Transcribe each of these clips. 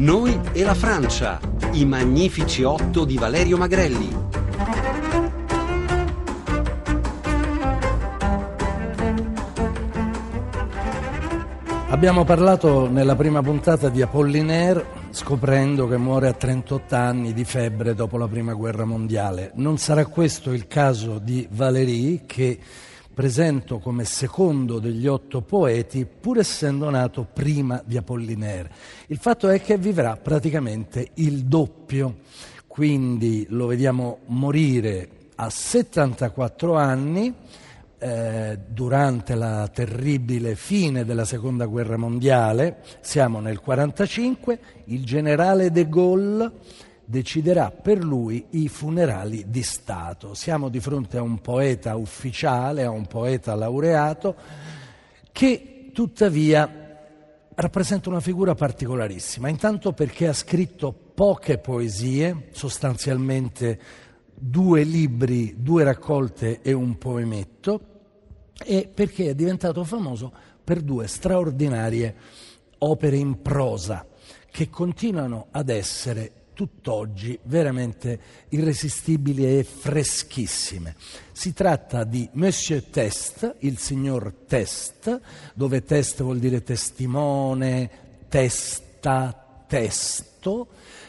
Noi e la Francia, i magnifici otto di Valerio Magrelli. Abbiamo parlato nella prima puntata di Apollinaire scoprendo che muore a 38 anni di febbre dopo la prima guerra mondiale. Non sarà questo il caso di Valéry che presento come secondo degli otto poeti pur essendo nato prima di Apollinaire. Il fatto è che vivrà praticamente il doppio, quindi lo vediamo morire a 74 anni eh, durante la terribile fine della seconda guerra mondiale, siamo nel 1945, il generale de Gaulle deciderà per lui i funerali di Stato. Siamo di fronte a un poeta ufficiale, a un poeta laureato, che tuttavia rappresenta una figura particolarissima, intanto perché ha scritto poche poesie, sostanzialmente due libri, due raccolte e un poemetto, e perché è diventato famoso per due straordinarie opere in prosa che continuano ad essere tutt'oggi veramente irresistibili e freschissime. Si tratta di Monsieur Test, il signor Test, dove test vuol dire testimone, testa, testo,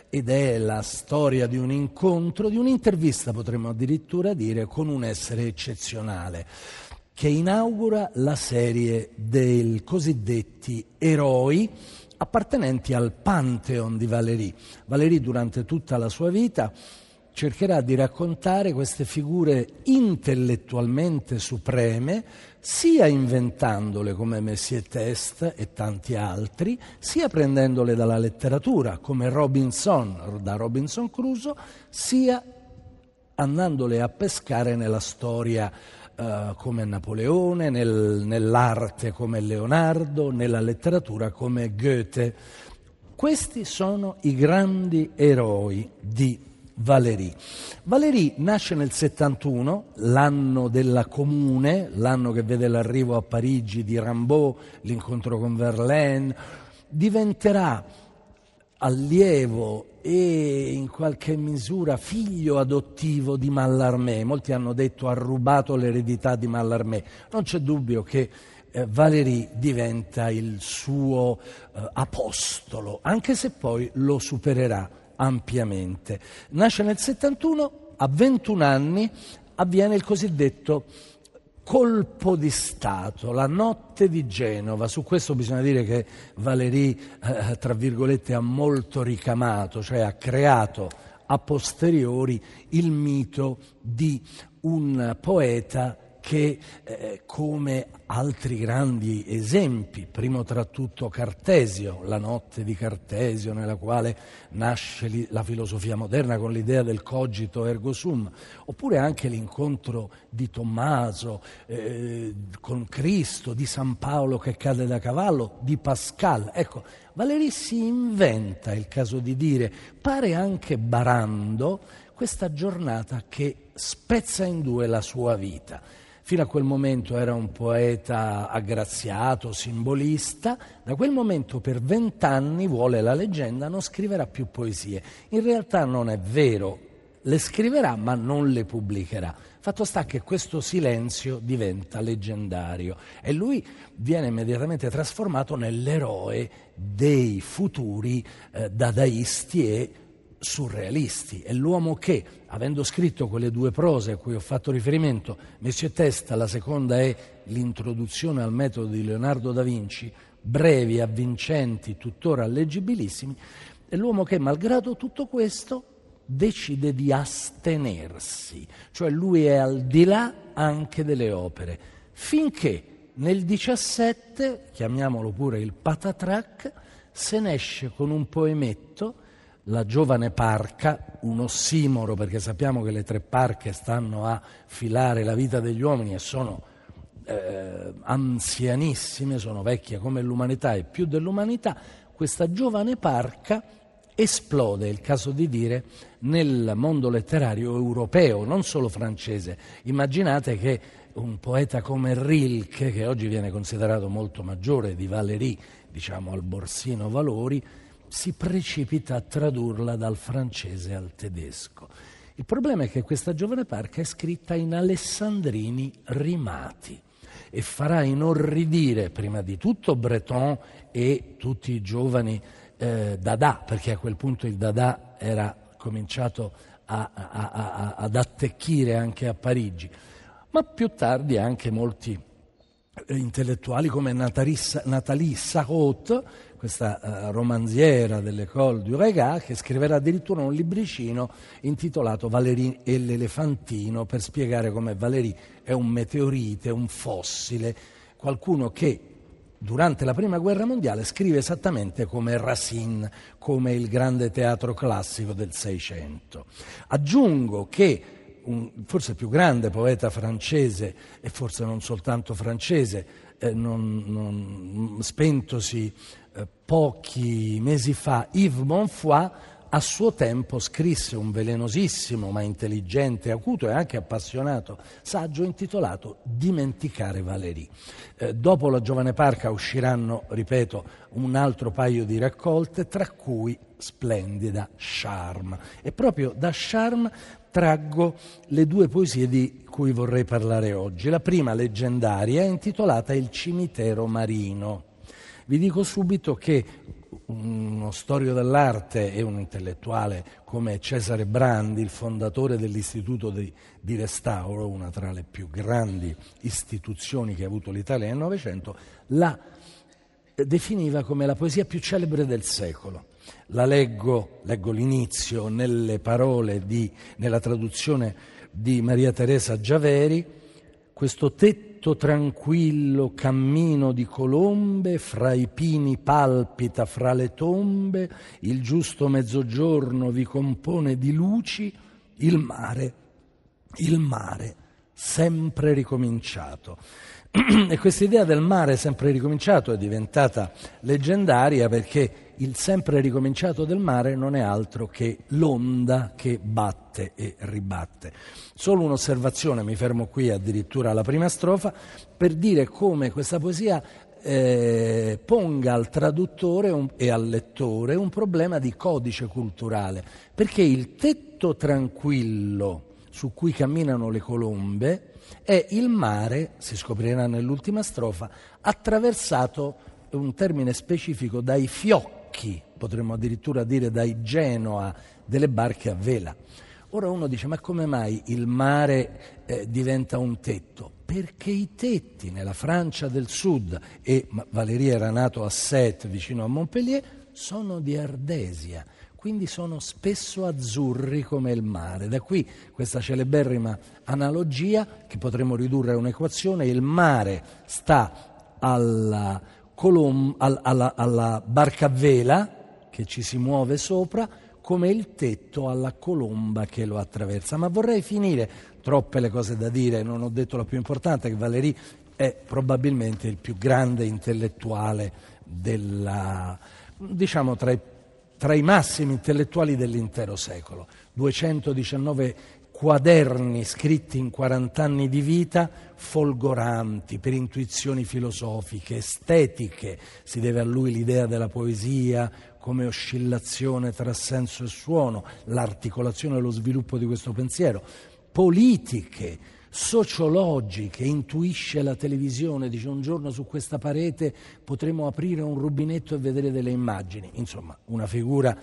ed è la storia di un incontro, di un'intervista potremmo addirittura dire, con un essere eccezionale che inaugura la serie dei cosiddetti eroi appartenenti al Pantheon di Valéry. Valéry durante tutta la sua vita cercherà di raccontare queste figure intellettualmente supreme, sia inventandole come Messier Test e tanti altri, sia prendendole dalla letteratura come Robinson, da Robinson Crusoe, sia andandole a pescare nella storia uh, come Napoleone, nel, nell'arte come Leonardo, nella letteratura come Goethe. Questi sono i grandi eroi di Valéry. Valéry nasce nel 71, l'anno della Comune, l'anno che vede l'arrivo a Parigi di Rimbaud, l'incontro con Verlaine, diventerà allievo e in qualche misura figlio adottivo di Mallarmé. Molti hanno detto ha rubato l'eredità di Mallarmé. Non c'è dubbio che eh, Valéry diventa il suo eh, apostolo, anche se poi lo supererà ampiamente. Nasce nel 71, a 21 anni avviene il cosiddetto colpo di Stato, la notte di Genova. Su questo bisogna dire che Valéry, eh, tra virgolette, ha molto ricamato, cioè ha creato a posteriori il mito di un poeta che eh, come altri grandi esempi, primo tra tutto Cartesio, la notte di Cartesio nella quale nasce la filosofia moderna con l'idea del cogito ergo sum, oppure anche l'incontro di Tommaso eh, con Cristo, di San Paolo che cade da cavallo, di Pascal. Ecco, Valéry si inventa, il caso di dire, pare anche barando, questa giornata che spezza in due la sua vita Fino a quel momento era un poeta aggraziato, simbolista, da quel momento per vent'anni, vuole la leggenda, non scriverà più poesie. In realtà non è vero, le scriverà ma non le pubblicherà. Fatto sta che questo silenzio diventa leggendario e lui viene immediatamente trasformato nell'eroe dei futuri eh, dadaisti e surrealisti. È l'uomo che, avendo scritto quelle due prose a cui ho fatto riferimento, Monsieur Testa, la seconda è l'introduzione al metodo di Leonardo da Vinci, brevi, avvincenti, tuttora leggibilissimi, è l'uomo che, malgrado tutto questo, decide di astenersi, cioè lui è al di là anche delle opere, finché nel 17, chiamiamolo pure il patatrac, se ne esce con un poemetto la giovane parca, un ossimoro perché sappiamo che le tre parche stanno a filare la vita degli uomini e sono eh, anzianissime, sono vecchie come l'umanità e più dell'umanità, questa giovane parca esplode, è il caso di dire, nel mondo letterario europeo, non solo francese. Immaginate che un poeta come Rilke, che oggi viene considerato molto maggiore di Valéry, diciamo al Borsino Valori, si precipita a tradurla dal francese al tedesco. Il problema è che questa giovane parca è scritta in alessandrini rimati e farà inorridire prima di tutto Breton e tutti i giovani eh, Dada, perché a quel punto il Dada era cominciato a, a, a, ad attecchire anche a Parigi, ma più tardi anche molti intellettuali come Nathalie Sarraute, questa uh, romanziera dell'École du Regard, che scriverà addirittura un libricino intitolato Valérie e l'elefantino per spiegare come Valérie è un meteorite, un fossile, qualcuno che durante la prima guerra mondiale scrive esattamente come Racine, come il grande teatro classico del Seicento. Aggiungo che un, forse il più grande poeta francese, e forse non soltanto francese, eh, non, non, spentosi eh, pochi mesi fa, Yves Bonfoy, a suo tempo scrisse un velenosissimo ma intelligente, acuto e anche appassionato saggio intitolato Dimenticare Valérie. Eh, dopo la giovane parca usciranno, ripeto, un altro paio di raccolte, tra cui splendida Charme. E proprio da Charme traggo le due poesie di cui vorrei parlare oggi. La prima, leggendaria, è intitolata Il cimitero marino. Vi dico subito che uno storico dell'arte e un intellettuale come Cesare Brandi, il fondatore dell'Istituto di, di, Restauro, una tra le più grandi istituzioni che ha avuto l'Italia nel Novecento, la definiva come la poesia più celebre del secolo. La leggo, leggo l'inizio nelle parole di, nella traduzione di Maria Teresa Giaveri, questo tetto tranquillo cammino di colombe, fra i pini palpita fra le tombe, il giusto mezzogiorno vi compone di luci, il mare, il mare, sempre ricominciato. e questa idea del mare sempre ricominciato è diventata leggendaria perché il sempre ricominciato del mare non è altro che l'onda che batte e ribatte. Solo un'osservazione, mi fermo qui addirittura alla prima strofa, per dire come questa poesia eh, ponga al traduttore un, e al lettore un problema di codice culturale, perché il tetto tranquillo su cui camminano le colombe è il mare, si scoprirà nell'ultima strofa, attraversato, un termine specifico, dai fiocchi occhi, potremmo addirittura dire dai Genoa, delle barche a vela. Ora uno dice, ma come mai il mare eh, diventa un tetto? Perché i tetti nella Francia del Sud, e Valeria era nato a Sète, vicino a Montpellier, sono di ardesia, quindi sono spesso azzurri come il mare. Da qui questa celeberrima analogia che potremmo ridurre a un'equazione, il mare sta alla colom- al- alla, alla barca a vela che ci si muove sopra come il tetto alla colomba che lo attraversa. Ma vorrei finire, troppe le cose da dire, non ho detto la più importante, che Valéry è probabilmente il più grande intellettuale della, diciamo tra i, tra i massimi intellettuali dell'intero secolo. 219 quaderni scritti in 40 anni di vita, folgoranti per intuizioni filosofiche, estetiche. Si deve a lui l'idea della poesia come oscillazione tra senso e suono, l'articolazione e lo sviluppo di questo pensiero, politiche, sociologiche, intuisce la televisione, dice un giorno su questa parete potremo aprire un rubinetto e vedere delle immagini. Insomma, una figura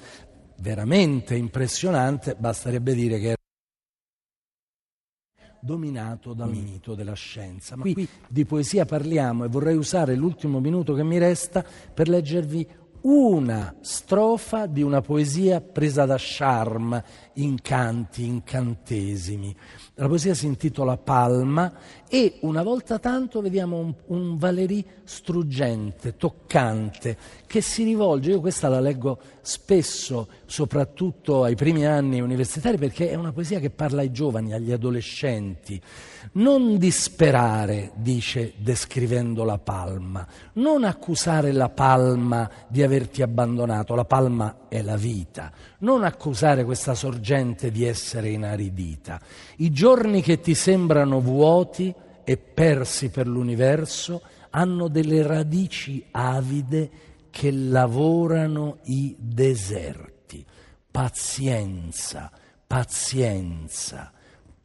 veramente impressionante, basterebbe dire che dominato dal mito della scienza. Ma qui di poesia parliamo e vorrei usare l'ultimo minuto che mi resta per leggervi una strofa di una poesia presa da Charme, incanti, incantesimi. La poesia si intitola Palma e una volta tanto vediamo un, un Valéry struggente, toccante, che si rivolge, io questa la leggo spesso, soprattutto ai primi anni universitari, perché è una poesia che parla ai giovani, agli adolescenti. Non disperare, dice descrivendo la palma, non accusare la palma di averti abbandonato, la palma è la vita, non accusare questa sorgente di essere inaridita. I giorni che ti sembrano vuoti e persi per l'universo hanno delle radici avide che lavorano i deserti. Pazienza, pazienza,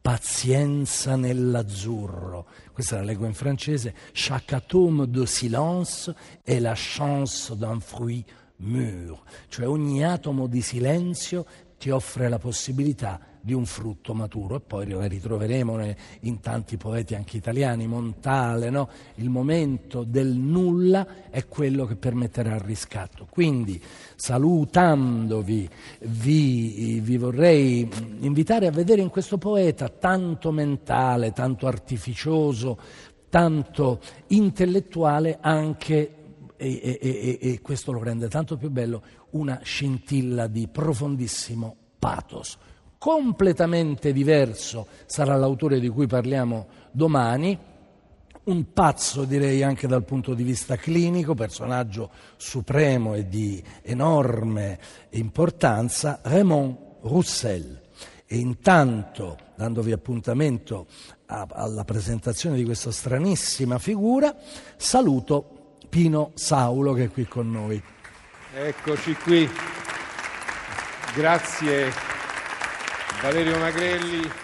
pazienza nell'azzurro. Questa la leggo in francese. Chaque atome de silence est la chance d'un fruit mûr. Cioè ogni atomo di silenzio ti offre la possibilità di un frutto maturo e poi la ritroveremo in tanti poeti anche italiani, Montale, no? il momento del nulla è quello che permetterà il riscatto. Quindi salutandovi vi, vi vorrei invitare a vedere in questo poeta tanto mentale, tanto artificioso, tanto intellettuale anche e, e, e, questo lo rende tanto più bello, una scintilla di profondissimo pathos. Completamente diverso sarà l'autore di cui parliamo domani, un pazzo direi anche dal punto di vista clinico, personaggio supremo e di enorme importanza, Raymond Roussel. E intanto, dandovi appuntamento a, alla presentazione di questa stranissima figura, saluto Pino Saulo che è qui con noi. Eccoci qui. Grazie Valerio Magrelli.